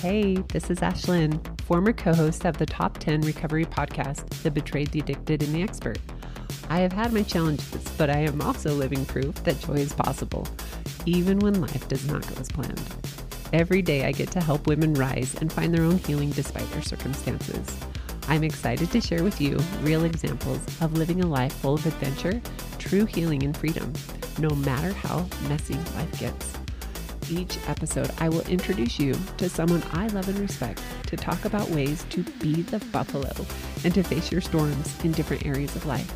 Hey, this is Ashlyn, former co host of the top 10 recovery podcast, The Betrayed, the Addicted, and the Expert. I have had my challenges, but I am also living proof that joy is possible, even when life does not go as planned. Every day, I get to help women rise and find their own healing despite their circumstances. I'm excited to share with you real examples of living a life full of adventure, true healing, and freedom, no matter how messy life gets. Each episode, I will introduce you to someone I love and respect to talk about ways to be the buffalo and to face your storms in different areas of life.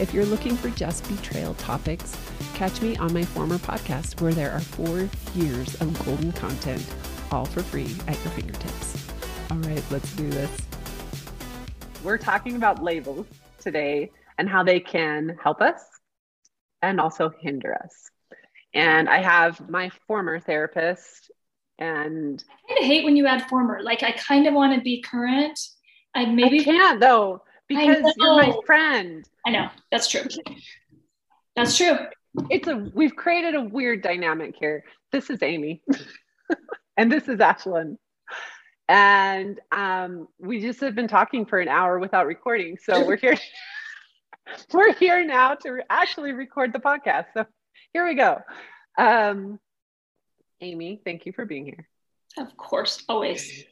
If you're looking for just betrayal topics, catch me on my former podcast where there are four years of golden content, all for free at your fingertips. All right, let's do this. We're talking about labels today and how they can help us and also hinder us. And I have my former therapist and I kind of hate when you add former. Like I kind of want to be current. I maybe I can't though because you're my friend. I know that's true. That's true. It's a we've created a weird dynamic here. This is Amy, and this is Ashlyn, and um, we just have been talking for an hour without recording. So we're here. we're here now to actually record the podcast. So here we go. Um, Amy, thank you for being here. Of course, always.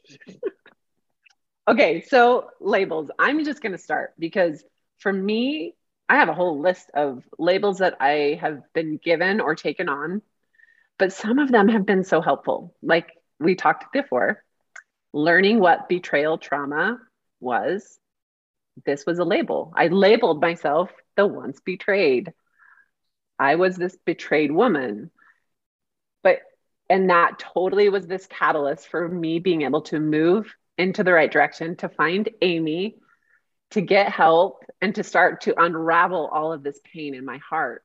okay, so labels. I'm just going to start because for me, I have a whole list of labels that I have been given or taken on, but some of them have been so helpful. Like we talked before, learning what betrayal trauma was. This was a label. I labeled myself the once betrayed. I was this betrayed woman. But, and that totally was this catalyst for me being able to move into the right direction, to find Amy, to get help, and to start to unravel all of this pain in my heart.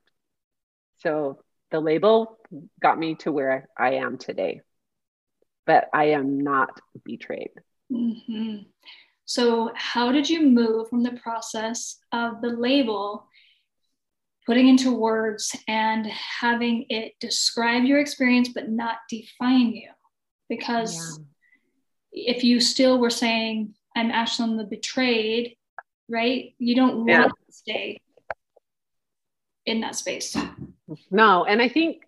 So the label got me to where I am today, but I am not betrayed. Mm-hmm. So, how did you move from the process of the label putting into words and having it describe your experience but not define you. Because yeah. if you still were saying i'm Ashlyn the betrayed right? You don't want to stay in that space. No and i think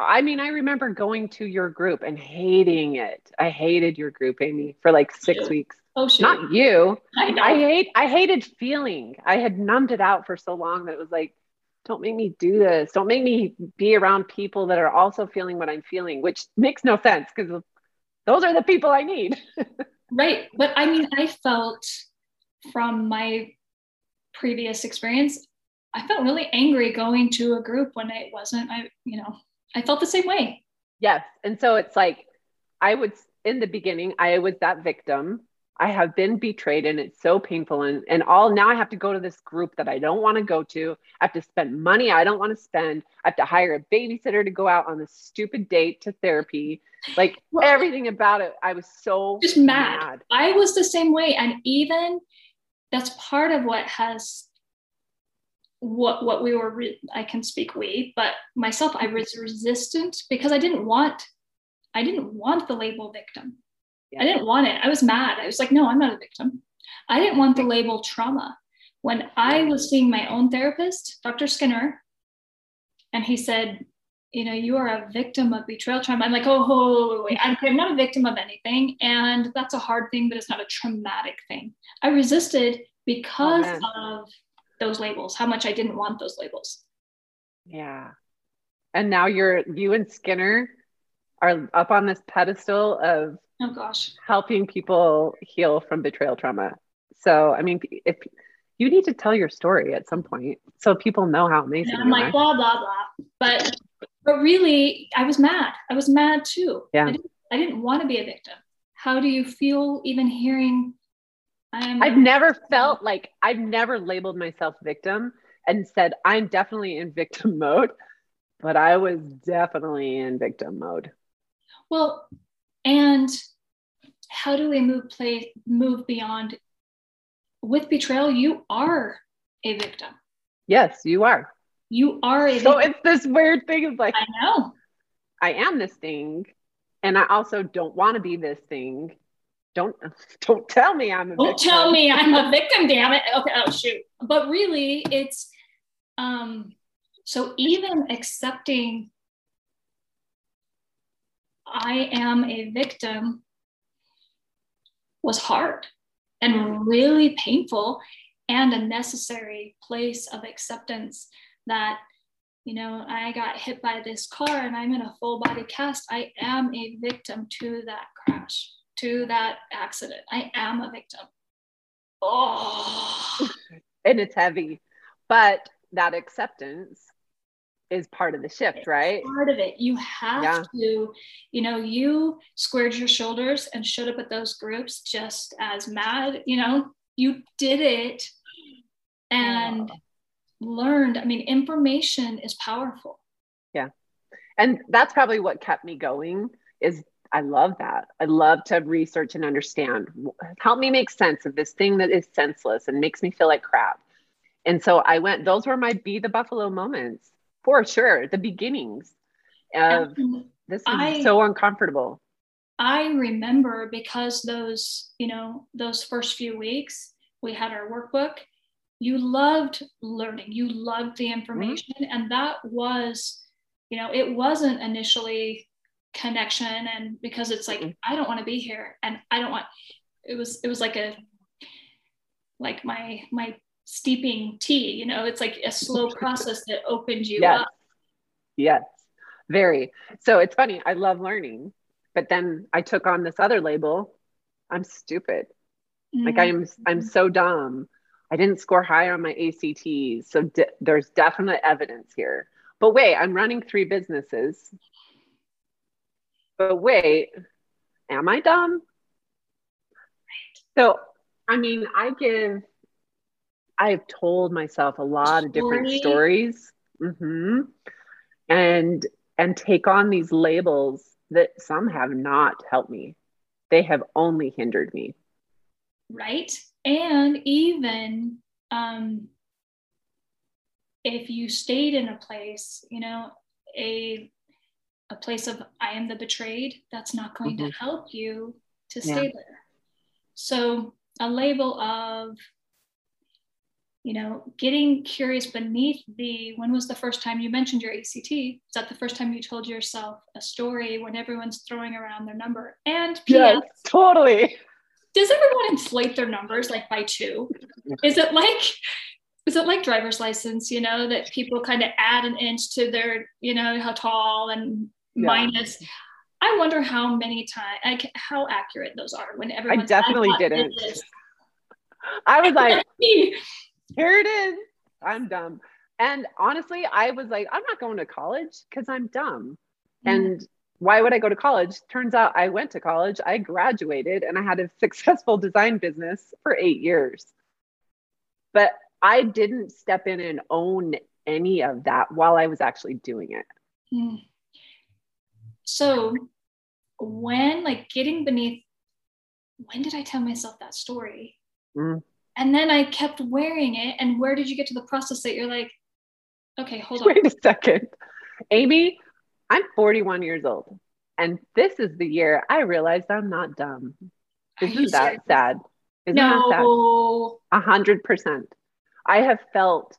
I mean, I remember going to your group and hating it. I hated your group, Amy, for like six weeks. Oh, shit. Not you. I. I hate. I hated feeling. I had numbed it out for so long that it was like, don't make me do this. Don't make me be around people that are also feeling what I'm feeling, which makes no sense because those are the people I need. right, but I mean, I felt from my previous experience, I felt really angry going to a group when it wasn't. I, you know, I felt the same way. Yes, and so it's like I would in the beginning, I was that victim I have been betrayed and it's so painful. And, and all now I have to go to this group that I don't want to go to. I have to spend money I don't want to spend. I have to hire a babysitter to go out on this stupid date to therapy. Like well, everything about it, I was so just mad. mad. I was the same way. And even that's part of what has what what we were re- I can speak we, but myself, I was resistant because I didn't want I didn't want the label victim. I didn't want it. I was mad. I was like, no, I'm not a victim. I didn't want the label trauma. When I was seeing my own therapist, Dr. Skinner, and he said, you know, you are a victim of betrayal trauma. I'm like, oh, oh wait, wait. I'm not a victim of anything. And that's a hard thing, but it's not a traumatic thing. I resisted because oh, of those labels, how much I didn't want those labels. Yeah. And now you're, you and Skinner are up on this pedestal of oh gosh. helping people heal from betrayal trauma. So i mean if you need to tell your story at some point so people know how amazing and i'm like are. blah blah blah. But but really i was mad. I was mad too. Yeah. I didn't, I didn't want to be a victim. How do you feel even hearing I'm I've never felt like I've never labeled myself victim and said I'm definitely in victim mode, but I was definitely in victim mode. Well, and how do we move play move beyond with betrayal? You are a victim. Yes, you are. You are a so it's this weird thing of like I know. I am this thing, and I also don't want to be this thing. Don't don't tell me I'm a don't victim. tell me I'm a victim, damn it. Okay, oh shoot. But really it's um so even accepting I am a victim was hard and really painful and a necessary place of acceptance that you know i got hit by this car and i'm in a full body cast i am a victim to that crash to that accident i am a victim oh and it's heavy but that acceptance is part of the shift, right? Part of it. You have yeah. to, you know, you squared your shoulders and showed up at those groups just as mad, you know, you did it and yeah. learned. I mean, information is powerful. Yeah. And that's probably what kept me going is I love that. I love to research and understand. Help me make sense of this thing that is senseless and makes me feel like crap. And so I went, those were my be the buffalo moments for sure the beginnings of this is I, so uncomfortable i remember because those you know those first few weeks we had our workbook you loved learning you loved the mm-hmm. information mm-hmm. and that was you know it wasn't initially connection and because it's like i don't want to be here and i don't want it was it was like a like my my steeping tea you know? It's like a slow process that opens you yes. up. Yes. Very. So it's funny i love learning but then i took on this other label. I'm stupid. Mm-hmm. like i'm i'm so dumb. I didn't score high on my ACTs so de- there's definite evidence here. But wait i'm running three businesses but wait am i dumb so i mean i give I've told myself a lot of different stories mm-hmm. and and take on these labels that some have not helped me. They have only hindered me. Right. And even um, if you stayed in a place, you know, a a place of I am the betrayed, that's not going mm-hmm. to help you to stay yeah. there. So a label of you know, getting curious beneath the when was the first time you mentioned your ACT? Is that the first time you told yourself a story when everyone's throwing around their number? And PS, yes, totally. Does everyone inflate their numbers like by two? Is it like is it like driver's license, you know, that people kind of add an inch to their, you know, how tall and yeah. minus I wonder how many times, like how accurate those are when everyone. I definitely didn't. I was like, here it is. I'm dumb. And honestly, I was like, I'm not going to college because I'm dumb. Mm. And why would I go to college? Turns out I went to college, I graduated, and I had a successful design business for eight years. But I didn't step in and own any of that while I was actually doing it. Mm. So, when like getting beneath, when did I tell myself that story? Mm. And then I kept wearing it. And where did you get to the process that you're like, okay, hold on. Wait a second. Amy, I'm 41 years old. And this is the year I realized I'm not dumb. Isn't that serious? sad? Isn't no. A hundred percent. I have felt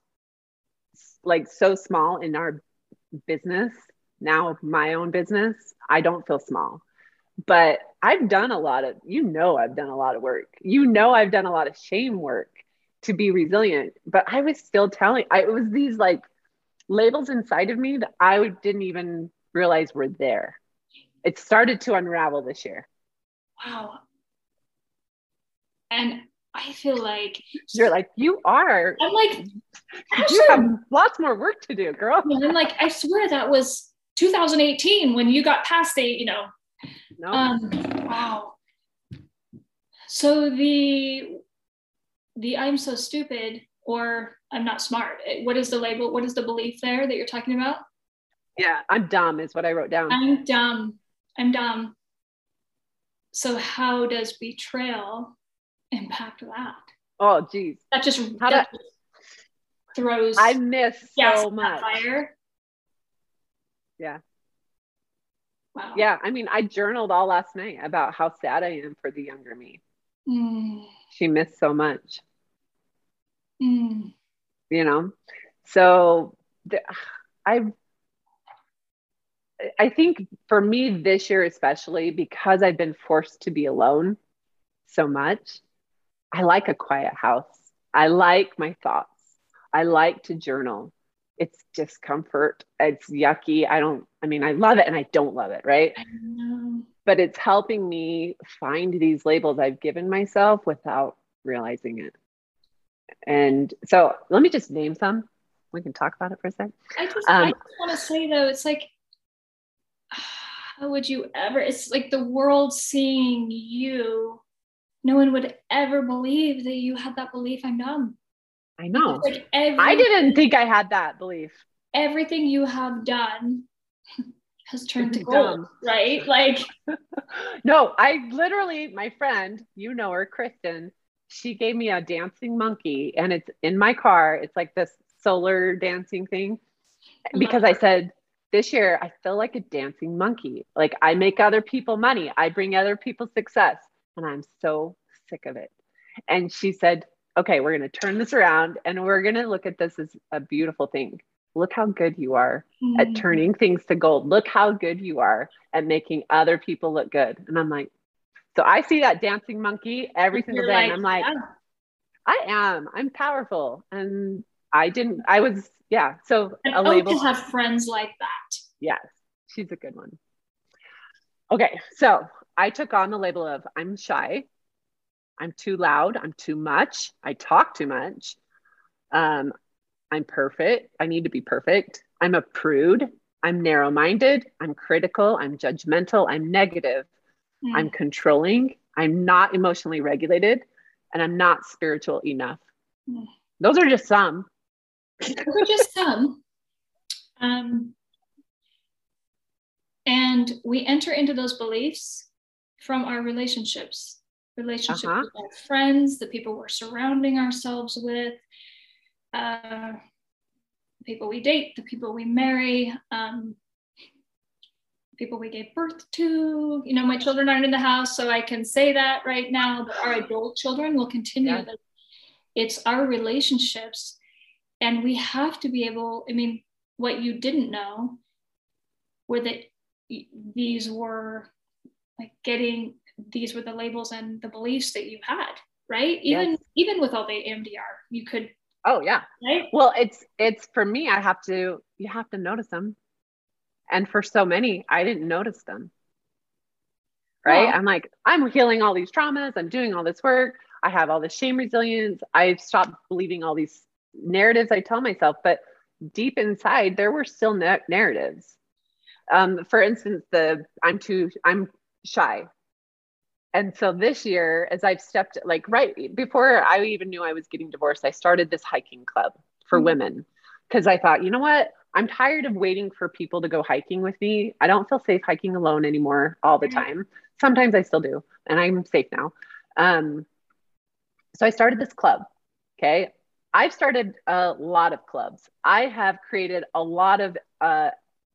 like so small in our business, now my own business. I don't feel small but I've done a lot of, you know, I've done a lot of work. You know, I've done a lot of shame work to be resilient, but I was still telling, I, it was these like labels inside of me that I didn't even realize were there. It started to unravel this year. Wow. And I feel like you're like, you are. I'm like, you have lots more work to do, girl. And I'm like, I swear that was 2018 when you got past a, you know, no. Um, wow. So the the I'm so stupid or I'm not smart. What is the label? What is the belief there that you're talking about? Yeah, I'm dumb is what I wrote down. I'm dumb. I'm dumb. So how does betrayal impact that? Oh, geez. That just, how that just throws. I miss so much. Fire. Yeah Wow. Yeah. I mean, I journaled all last night about how sad I am for the younger me. Mm. She missed so much. Mm. You know? So the, I've, I think for me this year, especially because I've been forced to be alone so much, I like a quiet house. I like my thoughts. I like to journal. It's discomfort. It's yucky. I don't, I mean, I love it and I don't love it, right? But it's helping me find these labels I've given myself without realizing it. And so let me just name some. We can talk about it for a second. I just, um, I just want to say though, it's like, how would you ever? It's like the world seeing you. No one would ever believe that you had that belief. I'm dumb. I know. Like I didn't think I had that belief. Everything you have done has turned to gold, right? Like, no, I literally, my friend, you know her, Kristen, she gave me a dancing monkey and it's in my car. It's like this solar dancing thing uh-huh. because I said, this year I feel like a dancing monkey. Like I make other people money, I bring other people success, and I'm so sick of it. And she said, okay, we're going to turn this around and we're going to look at this as a beautiful thing. Look how good you are mm-hmm. at turning things to gold. Look how good you are at making other people look good. And I'm like, so I see that dancing monkey every single day. Like, and I'm like, yeah. I am. I'm powerful. And I didn't, I was, yeah. So and a label. to have friends like that. Yes. She's a good one. Okay. So I took on the label of I'm shy. I'm too loud. I'm too much. I talk too much. Um, I'm perfect. I need to be perfect. I'm a prude. I'm narrow minded. I'm critical. I'm judgmental. I'm negative. Mm. I'm controlling. I'm not emotionally regulated. And I'm not spiritual enough. Mm. Those are just some. Those are just some. Um, and we enter into those beliefs from our relationships relationship uh-huh. with our friends, the people we're surrounding ourselves with, uh, the people we date, the people we marry, um, people we gave birth to. You know, my children aren't in the house, so I can say that right now, but our adult children will continue. Yeah. It's our relationships. And we have to be able, I mean, what you didn't know were that these were like getting these were the labels and the beliefs that you had right? Even yes. even with all the EMDR you could oh yeah. Right? Well it's it's for me i have to you have to notice them. And for so many i didn't notice them. Right? Well, i'm like i'm healing all these traumas. I'm doing all this work. I have all this shame resilience. I've stopped believing all these narratives i tell myself but deep inside there were still na- narratives. Um, for instance the i'm too i'm shy and so this year as i've stepped like right before i even knew i was getting divorced i started this hiking club for mm-hmm. women. Because i thought you know what? I'm tired of waiting for people to go hiking with me. I don't feel safe hiking alone anymore all the time. Sometimes i still do and i'm safe now. Um, so i started this club okay? I've started a lot of clubs. I have created a lot of uh,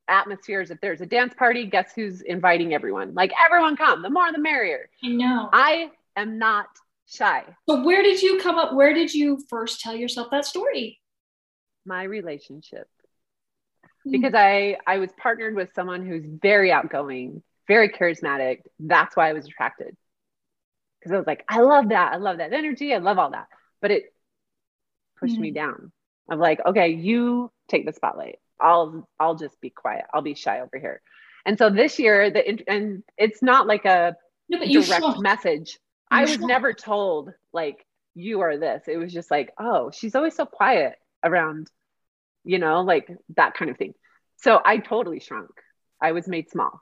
atmospheres. If there's a dance party, guess who's inviting everyone? Like everyone come, the more the merrier. I know. I am not shy. So where did you come up? Where did you first tell yourself that story? My relationship. Hmm. Because I I was partnered with someone who's very outgoing, very charismatic. That's why I was attracted. Because I was like, I love that. I love that energy. I love all that. But it pushed mm-hmm. me down. I'm like, okay, you take the spotlight. I'll I'll just be quiet. I'll be shy over here. And so this year, the and it's not like a no, direct message. You I was never told like you are this. It was just like, oh, she's always so quiet around, you know, like that kind of thing. So I totally shrunk. I was made small.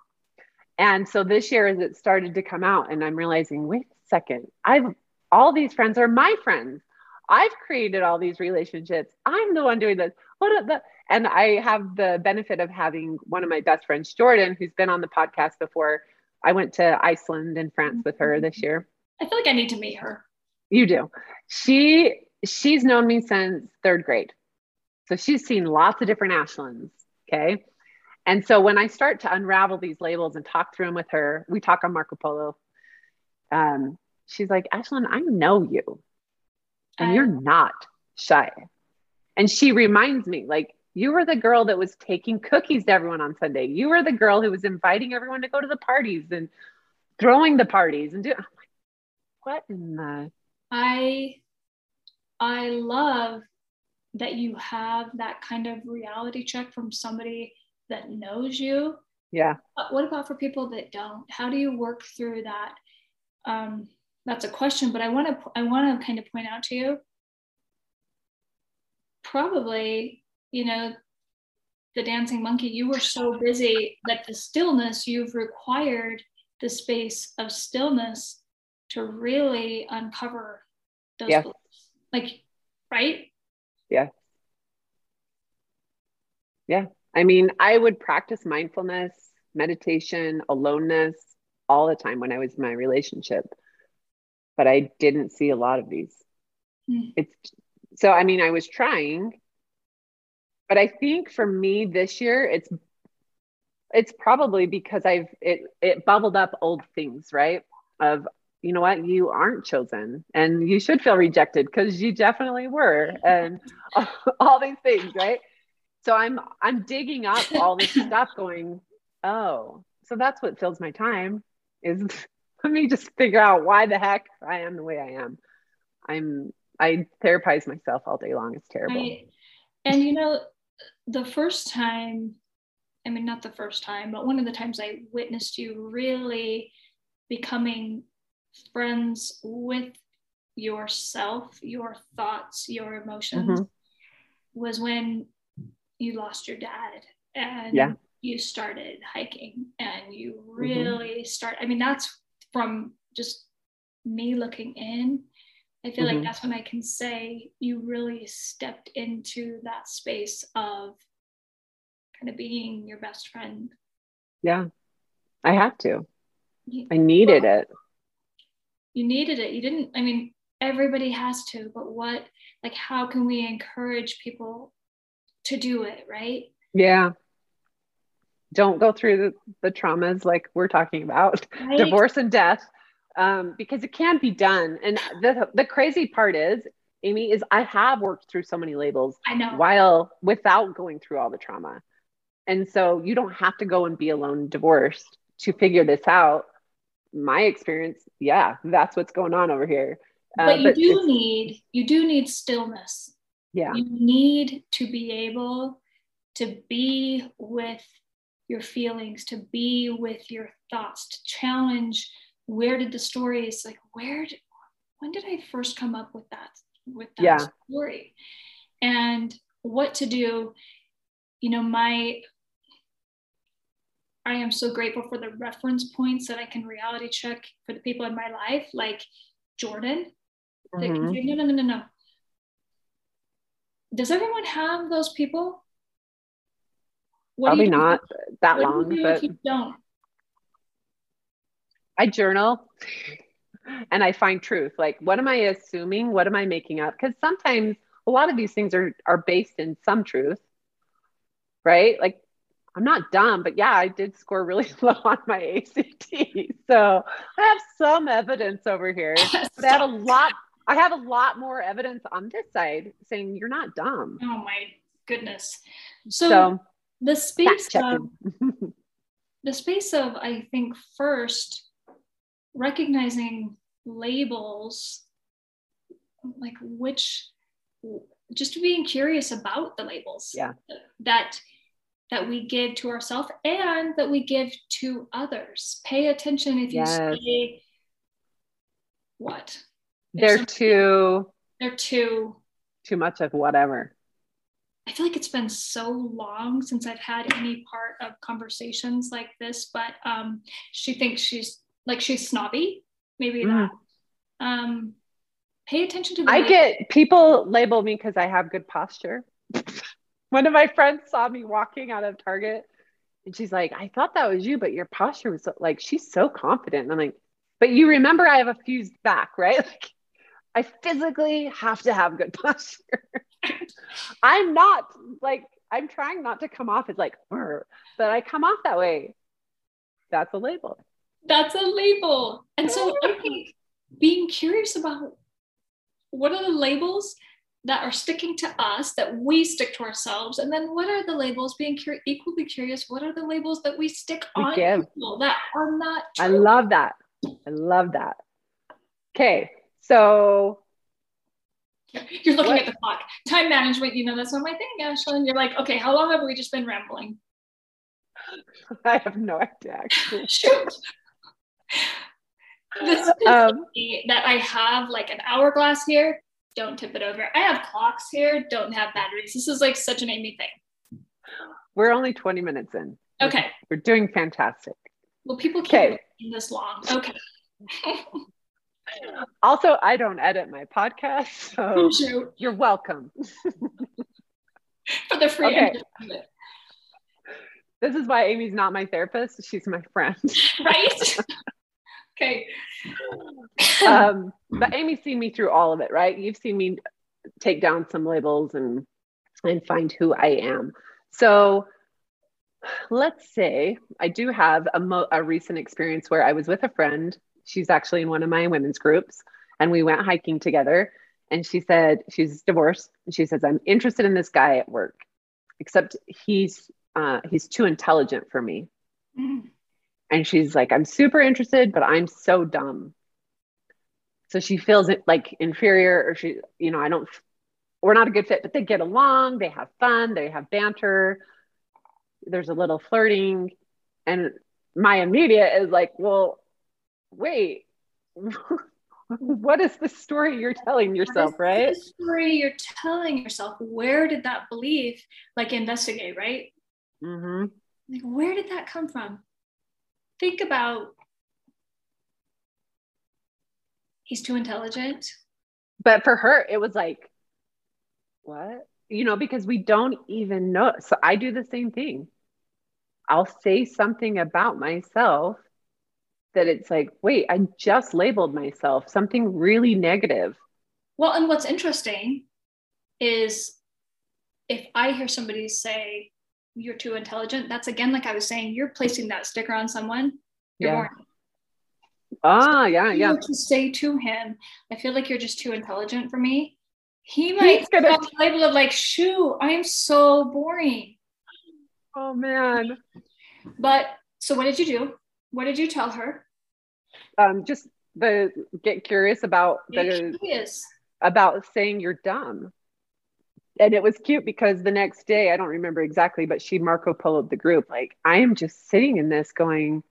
And so this year, as it started to come out, and I'm realizing, wait a second, I've all these friends are my friends. I've created all these relationships. I'm the one doing this. What the and I have the benefit of having one of my best friends, Jordan, who's been on the podcast before. I went to Iceland and France with her this year. I feel like I need to meet her. You do. She she's known me since third grade. So she's seen lots of different Ashlyns. Okay. And so when I start to unravel these labels and talk through them with her, we talk on Marco Polo. Um, she's like, Ashlyn, I know you, and I, you're not shy. And she reminds me, like, you were the girl that was taking cookies to everyone on Sunday. You were the girl who was inviting everyone to go to the parties and throwing the parties and do. Like, what in the? I, I love that you have that kind of reality check from somebody that knows you. Yeah. But what about for people that don't? How do you work through that? Um, that's a question, but I want to I want to kind of point out to you. Probably, you know, the dancing monkey, you were so busy that the stillness you've required the space of stillness to really uncover those yeah. beliefs. Like, right? Yeah. Yeah. I mean, I would practice mindfulness, meditation, aloneness all the time when I was in my relationship, but I didn't see a lot of these. Mm. It's so, I mean, I was trying, but I think for me this year, it's it's probably because I've it it bubbled up old things, right? Of you know what, you aren't chosen, and you should feel rejected because you definitely were, and all, all these things, right? So I'm I'm digging up all this stuff, going, oh, so that's what fills my time is let me just figure out why the heck I am the way I am. I'm I therapize myself all day long. It's terrible. I, and you know, the first time, I mean, not the first time, but one of the times I witnessed you really becoming friends with yourself, your thoughts, your emotions, mm-hmm. was when you lost your dad and yeah. you started hiking and you mm-hmm. really mm-hmm. start i mean that's from just me looking in i feel mm-hmm. like that's when i can say you really stepped into that space of kind of being your best friend yeah i had to i needed well, it you needed it you didn't i mean everybody has to but what like how can we encourage people to do it, right? Yeah. Don't go through the, the traumas like we're talking about, right? divorce and death, um, because it can be done. And the, the crazy part is, Amy, is I have worked through so many labels I know. while without going through all the trauma. And so you don't have to go and be alone divorced to figure this out. My experience, yeah, that's what's going on over here. Uh, but you but do need you do need stillness yeah you need to be able to be with your feelings to be with your thoughts to challenge where did the story is like where did when did i first come up with that with that yeah. story and what to do you know my i am so grateful for the reference points that i can reality check for the people in my life like jordan mm-hmm. that can say no no no no no does everyone have those people? What Probably not that long, but you don't. I journal and I find truth. Like, what am I assuming? What am I making up? Because sometimes a lot of these things are are based in some truth, right? Like, I'm not dumb, but yeah, I did score really low on my ACT, so I have some evidence over here. But I have a lot I have a lot more evidence on this side saying you're not dumb. Oh my goodness. So, so the space of the space of I think first recognizing labels like which just being curious about the labels yeah. that that we give to ourselves and that we give to others. Pay attention if you yes. say what. They're too they're too too much of whatever i feel like it's been so long since i've had any part of conversations like this but um she thinks she's like she's snobby maybe mm. that um pay attention to the i label. get people label me because i have good posture one of my friends saw me walking out of target and she's like i thought that was you but your posture was so, like she's so confident and i'm like but you remember i have a fused back right like I physically have to have good posture. I'm not like I'm trying not to come off as like, but I come off that way. That's a label. That's a label. And so I think being curious about what are the labels that are sticking to us that we stick to ourselves and then what are the labels being cur- equally curious what are the labels that we stick we on give. people that are not true? i love that i love that okay so you're looking what? at the clock time management you know that's not my thing ashlyn you're like okay how long have we just been rambling i have no idea actually shoot this is um, that I have like an hourglass here don't tip it over. I have clocks here, don't have batteries. This is like such an Amy thing. We're only 20 minutes in. Okay. We're, doing fantastic. Well, people keep this long. Okay. Also, I don't edit my podcast, so you're welcome. For the free okay. This is why Amy's not my therapist. She's my friend. right? okay. um, but Amy's seen me through all of it, right? You've seen me take down some labels and and find who I am. So let's say I do have a, mo- a recent experience where I was with a friend. She's actually in one of my women's groups, and we went hiking together. And she said she's divorced. And she says I'm interested in this guy at work, except he's uh, he's too intelligent for me. Mm. And she's like, I'm super interested, but I'm so dumb. So she feels it like inferior, or she, you know, I don't, we're not a good fit, but they get along, they have fun, they have banter. There's a little flirting. And my immediate is like, well, wait, what is the story you're telling yourself, right? story you're telling yourself. Where did that belief, like, investigate, right? Mm-hmm. Like, where did that come from? think about he's too intelligent. But for her, it was like, what? You know, because we don't even know. So I do the same thing. I'll say something about myself that it's like, wait, I just labeled myself something really negative. Well, and what's interesting is if I hear somebody say, you're too intelligent, that's again, like I was saying, you're placing that sticker on someone. You're yeah. Ah, so yeah, yeah. To say to him, I feel like you're just too intelligent for me. He might gonna... have a label of like, shoo, I'm so boring. Oh man. But so what did you do? What did you tell her? Um, just the get curious about the curious. about saying you're dumb. And it was cute because the next day i don't remember exactly but she marco poloed the group like i am just sitting in this going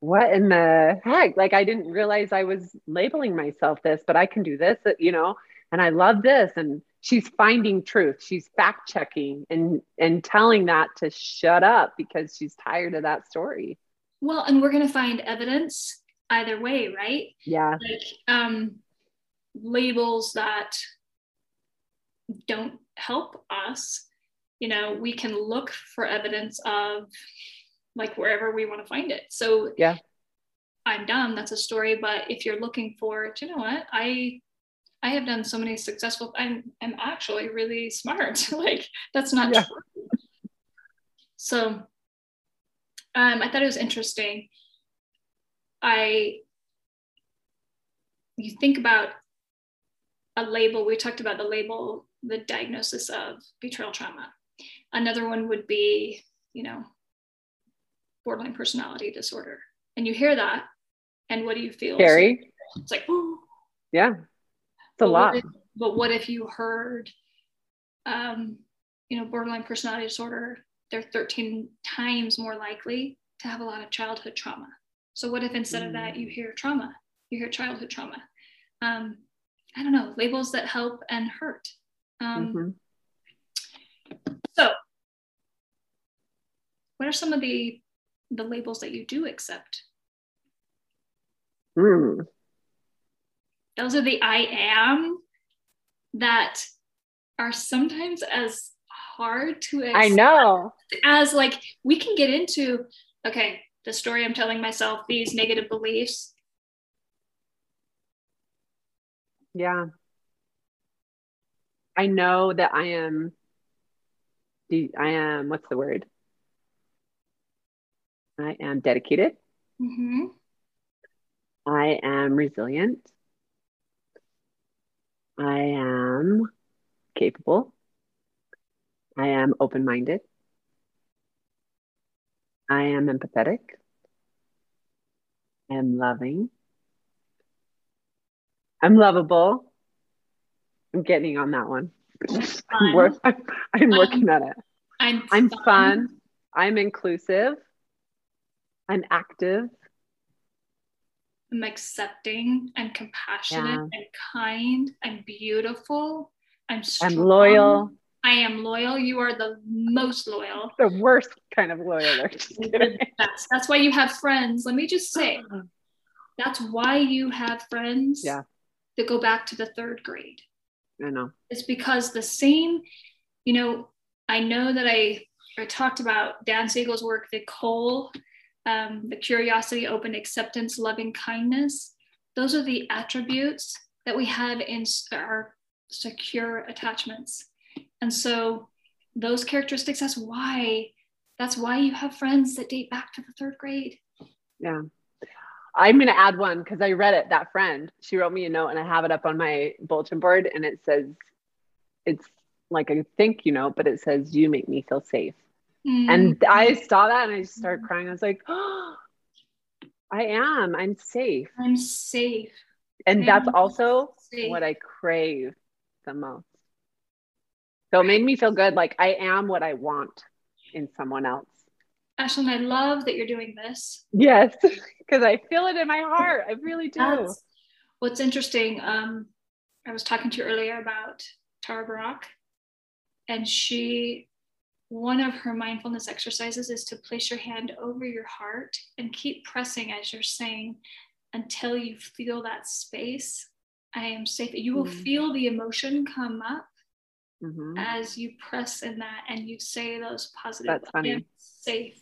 what in the heck? Like i didn't realize i was labeling myself this but i can do this you know and i love this. And she's finding truth. She's fact checking and and telling that to shut up because she's tired of that story. Well and we're going to find evidence either way right yeah like um labels that don't help us, you know, we can look for evidence of like wherever we want to find it. So yeah, I'm dumb. That's a story. But if you're looking for, you know what, I I have done so many successful. I'm I'm actually really smart. like that's not yeah. true. So um, I thought it was interesting. I you think about a label. We talked about the label the diagnosis of betrayal trauma. Another one would be, you know, borderline personality disorder. And you hear that, and what do you feel? Scary. It's like, oh, yeah, it's a lot. What if, but what if you heard, um, you know, borderline personality disorder? They're 13 times more likely to have a lot of childhood trauma. So what if instead of that you mm. hear trauma, you hear childhood trauma? Um, I don't know, labels that help and hurt. Um, mm-hmm. So, what are some of the the labels that you do accept? Mm. Those are the I am that are sometimes as hard to accept I know as like we can get into okay the story I'm telling myself these negative beliefs yeah I know that I am I am what's the word? I am dedicated. Mm-hmm. I am resilient. I am capable. I am open minded. I am empathetic. I am loving. I'm lovable. I'm getting on that one. I'm, work, I'm, I'm working at it. I'm I'm fun. fun. I'm inclusive. I'm active. I'm accepting. I'm compassionate. Yeah. I'm kind. I'm beautiful. I'm I'm loyal. I am loyal. You are the most loyal. The worst kind of loyal. there. Just You're kidding. the best. That's why you have friends. Let me just say, that's why you have friends Yeah. that go back to the third grade. I know. It's because the same, you know, I know that I I talked about Dan Siegel's work, the COAL, um, the curiosity, open acceptance, loving kindness. Those are the attributes that we have in our secure attachments. And so those characteristics, that's why, that's why you have friends that date back to the third grade. Yeah. I'm going to add one because I read it. That friend, she wrote me a note and I have it up on my bulletin board and it says, it's like a thank you note, but it says, you make me feel safe. And Mm, I saw that and I just started crying. I was like, oh, I am. I'm safe. I'm safe. And that's I'm also safe. what I crave the most. So it made me feel good. Like I am what I want in someone else. Ashlyn, I love that you're doing this. Yes, because I feel it in my heart. I really do. That's what's interesting. Um, I was talking to you earlier about Tara Brach, and she, one of her mindfulness exercises is to place your hand over your heart and keep pressing as you're saying until you feel that space. I am safe. You will Mm. feel the emotion come up Mhm. as you press in that and you say those positive. That's funny. Safe.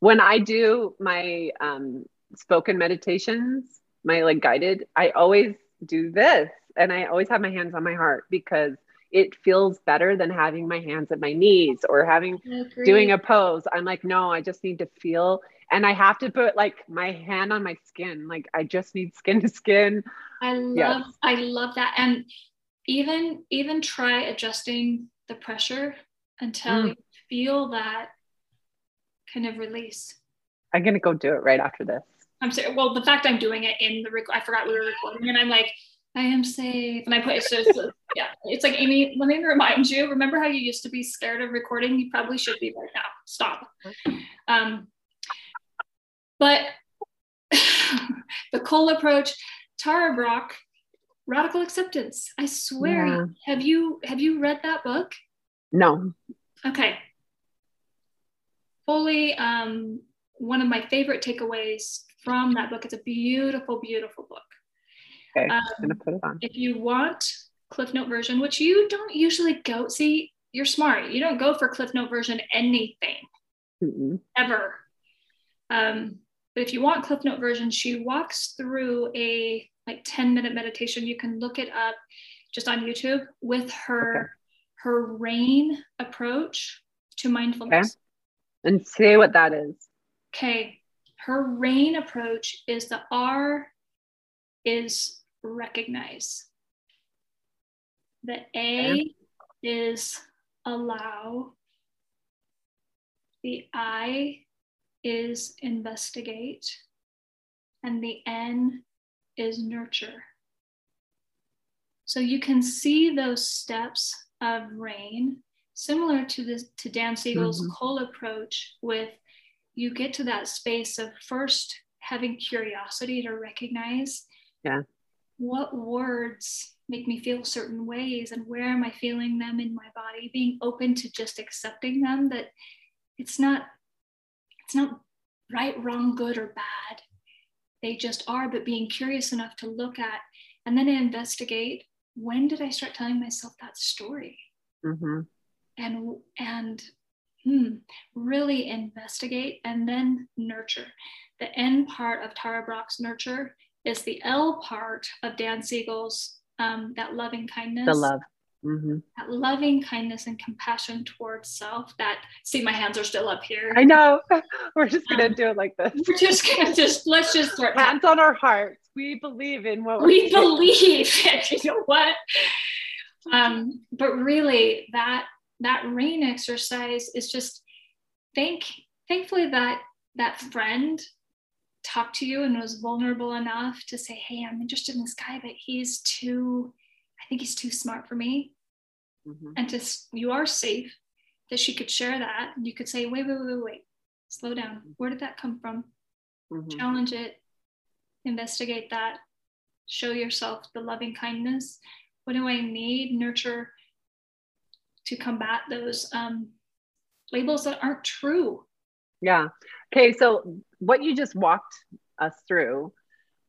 When I do my um, spoken meditations, my like guided, I always do this, and I always have my hands on my heart because it feels better than having my hands at my knees or having doing a pose. I'm like, no, I just need to feel. And I have to put like my hand on my skin. Like I just need skin to skin. I love Yes. I love that. And even even try adjusting the pressure until Mm. you feel that kind of release. I'm gonna go do it right after this. I'm sorry. Well, the fact I'm doing it in the rec- I forgot we were recording, and I'm like, I am safe, and I put it so yeah. It's like Amy. Let me remind you. Remember how you used to be scared of recording? You probably should be right now. Stop. Um, but the COAL approach, Tara Brach, radical acceptance. I swear. Yeah. Have you have you read that book? No. Okay. Fully, um, one of my favorite takeaways from that book. It's a beautiful, beautiful book. Okay. I'm Um, gonna put it on. if you want Cliff Note version, which you don't usually go, see, you're smart. You don't go for Cliff Note version anything Mm-mm. ever. Um, but if you want Cliff Note version, she walks through a like 10 minute meditation. You can look it up just on YouTube with her Okay. her rain approach to mindfulness. And say what that is. Okay. Her rain approach is the R is recognize. The A is allow. The I is investigate. And the N is nurture. So you can see those steps of rain, similar to this to Dan Siegel's Mhm. COAL approach, with you get to that space of first having curiosity to recognize Yeah. what words make me feel certain ways and where am I feeling them in my body, being open to just accepting them that it's not it's not right, wrong, good, or bad. They just are, but being curious enough to look at and then investigate when did I start telling myself that story? hmm and and hmm, really investigate and then nurture. The N part of Tara Brach's nurture is the L part of Dan Siegel's um, that loving kindness. The love. Mm-hmm. that loving kindness and compassion towards self that see my hands are still up here. I know. We're just gonna um, do it like this. we're just gonna just let's just start hands on our hearts. We believe in what we believe you know what? Um but really that that rain exercise is just thank thankfully that that friend talked to you and was vulnerable enough to say hey i'm interested in this guy but he's too i think he's too smart for me. Mm-hmm. and to you are safe that she could share that and you could say wait wait wait wait wait slow down. Mm-hmm. where did that come from? Mm-hmm. challenge it investigate that show yourself the loving kindness. What do i need? Nurture to combat those um, labels that aren't true. Yeah. Okay so what you just walked us through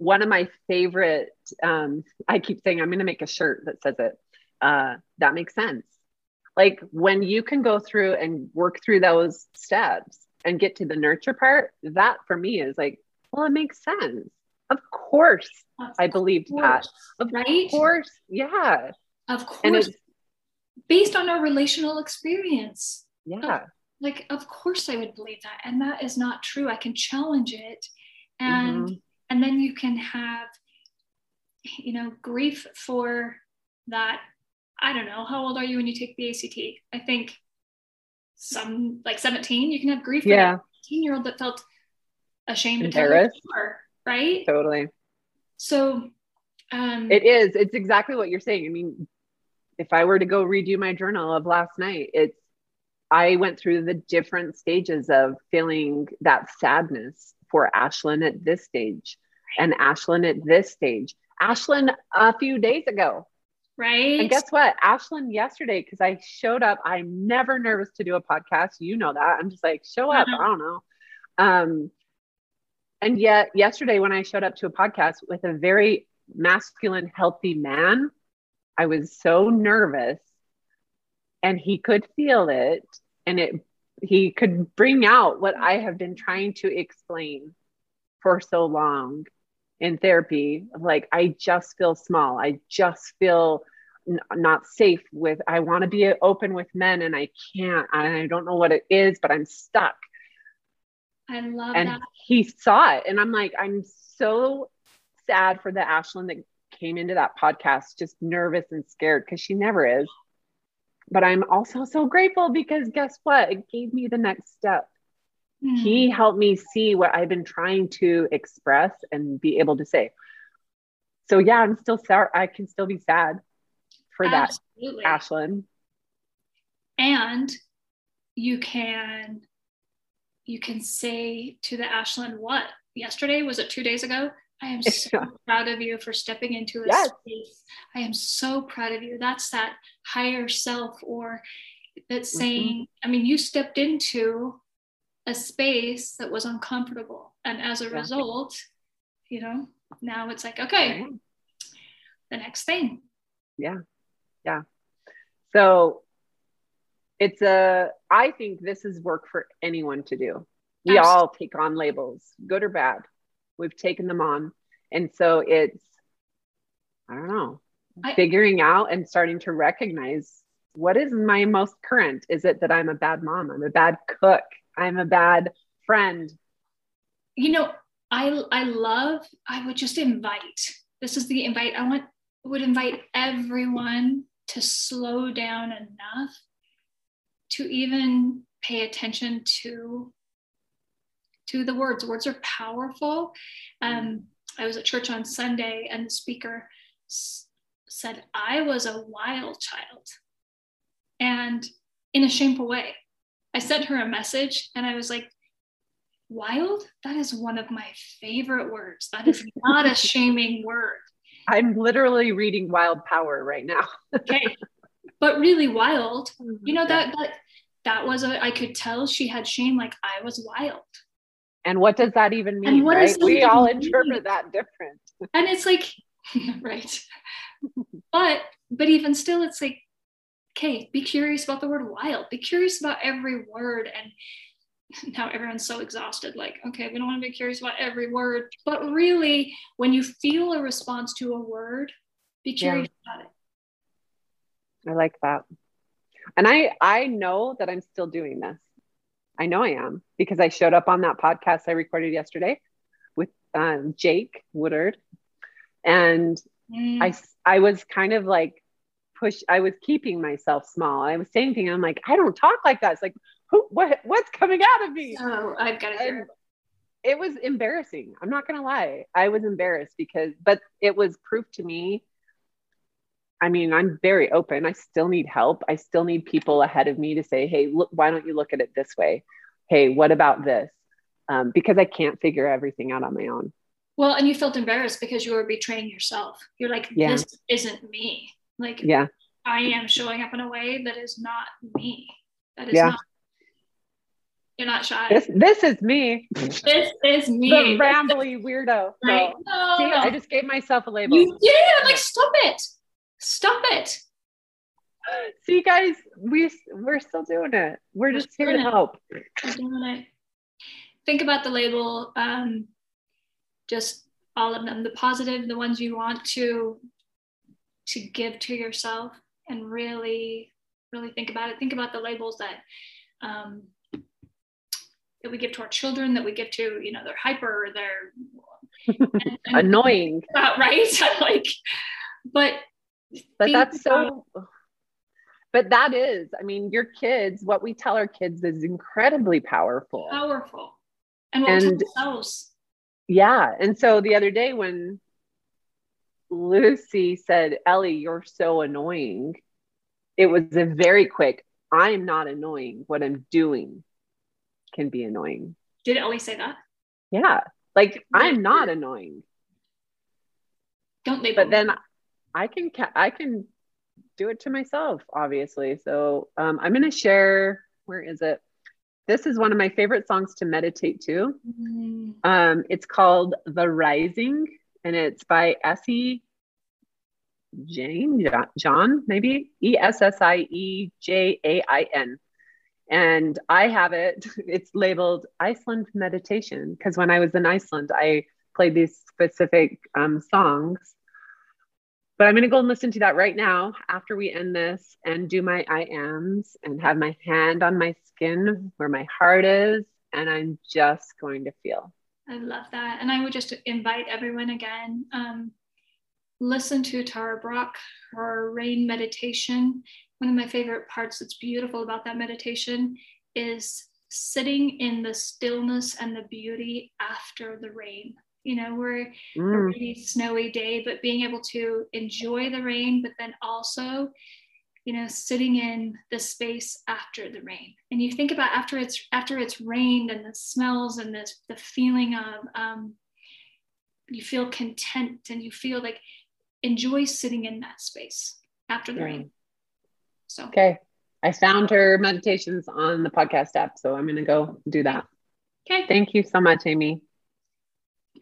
one of my favorite um, i keep saying i'm going to make a shirt that says it. Uh, that makes sense. Like when you can go through and work through those steps and get to the nurture part that for me is like well it makes sense. Of course of i believed course, that of right? course yeah. Of course. based on our relational experience. Yeah. Of, like of course i would believe that and that is not true. I can challenge it and mm-hmm. And then you can have you know grief for that. I don't know. How old are you when you take the ACT i think some like 17 you can have grief yeah. for 18 year old that felt ashamed Embarrassed. to right? Totally. So um it is. It's exactly what you're saying. I mean if i were to go redo my journal of last night it's I went through the different stages of feeling that sadness for Ashlyn at this stage and Ashlyn at this stage. Ashlyn a few days ago. Right. And guess what? Ashlyn yesterday, because I showed up, I'm never nervous to do a podcast. You know that. I'm just like, show up. Uh-huh. I don't know. Um, and yet yesterday when I showed up to a podcast with a very masculine, healthy man, I was so nervous and he could feel it and it he could bring out what I have been trying to explain for so long in therapy. Like I just feel small. I just feel n- not safe with I want to be open with men and I can't and I don't know what it is but I'm stuck. I love and that. he saw it and I'm like I'm so sad for the Ashlyn that came into that podcast just nervous and scared because she never is but I'm also so grateful because guess what? It gave me the next step. Mm. He helped me see what I've been trying to express and be able to say. So yeah, I'm still sorry. I can still be sad for Absolutely. that, Ashlyn. And you can you can say to the Ashlyn, what yesterday was it two days ago? I am so proud of you for stepping into a yes. space. I am so proud of you. That's that higher self, or that's mm-hmm. saying, mm-hmm. I mean, you stepped into a space that was uncomfortable. And as a yeah. result, you know, now it's like, okay, the next thing. Yeah. Yeah. So it's a, I think this is work for anyone to do. We Absolutely. all take on labels, good or bad we've taken them on. And so it's i don't know I, figuring out and starting to recognize what is my most current. Is it that i'm a bad mom? I'm a bad cook. I'm a bad friend. You know i i love i would just invite this is the invite i want would invite everyone to slow down enough to even pay attention to to the words. Words are powerful. Um, I was at church on Sunday, and the speaker s- said, I was a wild child. And in a shameful way, I sent her a message and I was like, wild? That is one of my favorite words. That is not a shaming word. I'm literally reading Wild Power right now. okay. But really wild. You know, that that that was a I could tell she had shame like I was wild and what does that even mean right we all mean? interpret that different and it's like right but but even still it's like okay be curious about the word wild be curious about every word and now everyone's so exhausted like okay we don't want to be curious about every word but really when you feel a response to a word be curious yeah. about it I like that. And I I know that I'm still doing this. I know I am because I showed up on that podcast I recorded yesterday with um, Jake Woodard, and mm. I I was kind of like push. I was keeping myself small. I was saying things. I'm like, I don't talk like that. It's like, who, what, what's coming out of me? Oh, I've got to hear. It was embarrassing. I'm not gonna lie. I was embarrassed because, but it was proof to me I mean, I'm very open. I still need help. I still need people ahead of me to say, hey, look, why don't you look at it this way? Hey, what about this? Um, because I can't figure everything out on my own. Well, and you felt embarrassed because you were betraying yourself. You're like, yeah. this isn't me. Like, yeah, I am showing up in a way that is not me. That is yeah. not. You're not shy. This, this is me. This is me. The rambly weirdo. Right. no, See. I just gave myself a label. You did. I'm like, stop it. Stop it. See, guys, we we're still doing it. We're, we're just here to help. We're doing it. Think about the label. Um, just all of them, the positive, the ones you want to to give to yourself, and really, really think about it. Think about the labels that um, that we give to our children, that we give to, you know, they're hyper, they're and, and, annoying, uh, right? like, but but that's so but that is i mean your kids what we tell our kids is incredibly powerful. Powerful. And, and yeah and so the other day when lucy said ellie you're so annoying it was a very quick i'm not annoying. What i'm doing can be annoying. Did ellie say that? Yeah like i'm not annoying. Don't they but then I can I can do it to myself, obviously. So um, I'm going to share. Where is it? This is one of my favorite songs to meditate to. Mm-hmm. Um, it's called "The Rising," and it's by Essie Jane John, maybe E S S I E J A I N. And I have it. It's labeled Iceland meditation because when I was in Iceland, I played these specific um, songs but I'm going to go and listen to that right now after we end this and do my I ams and have my hand on my skin where my heart is. And I'm just going to feel. I love that. And I would just invite everyone again um, listen to Tara Brach, her rain meditation. One of my favorite parts that's beautiful about that meditation is sitting in the stillness and the beauty after the rain you know we're mm. a really snowy day but being able to enjoy the rain but then also you know sitting in the space after the rain. And you think about after it's after it's rained and the smells and the, the feeling of um, you feel content and you feel like enjoy sitting in that space after the rain. So. Okay. I found her meditations on the podcast app so i'm going to go do that. Okay. Thank you so much amy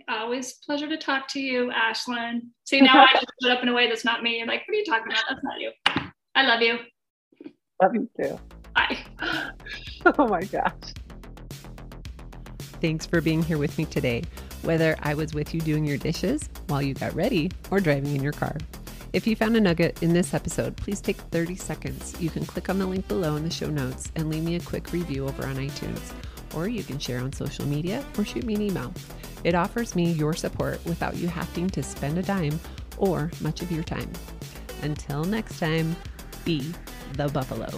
always pleasure to talk to you, Ashlyn. See, now I just put up in a way that's not me. I'm like, what are you talking about? That's not you. I love you. Love you too. Bye. oh my gosh. Thanks for being here with me today, whether I was with you doing your dishes while you got ready or driving in your car. If you found a nugget in this episode, please take 30 seconds. You can click on the link below in the show notes and leave me a quick review over on iTunes. Or you can share on social media or shoot me an email. It offers me your support without you having to spend a dime or much of your time. Until next time, be the buffalo.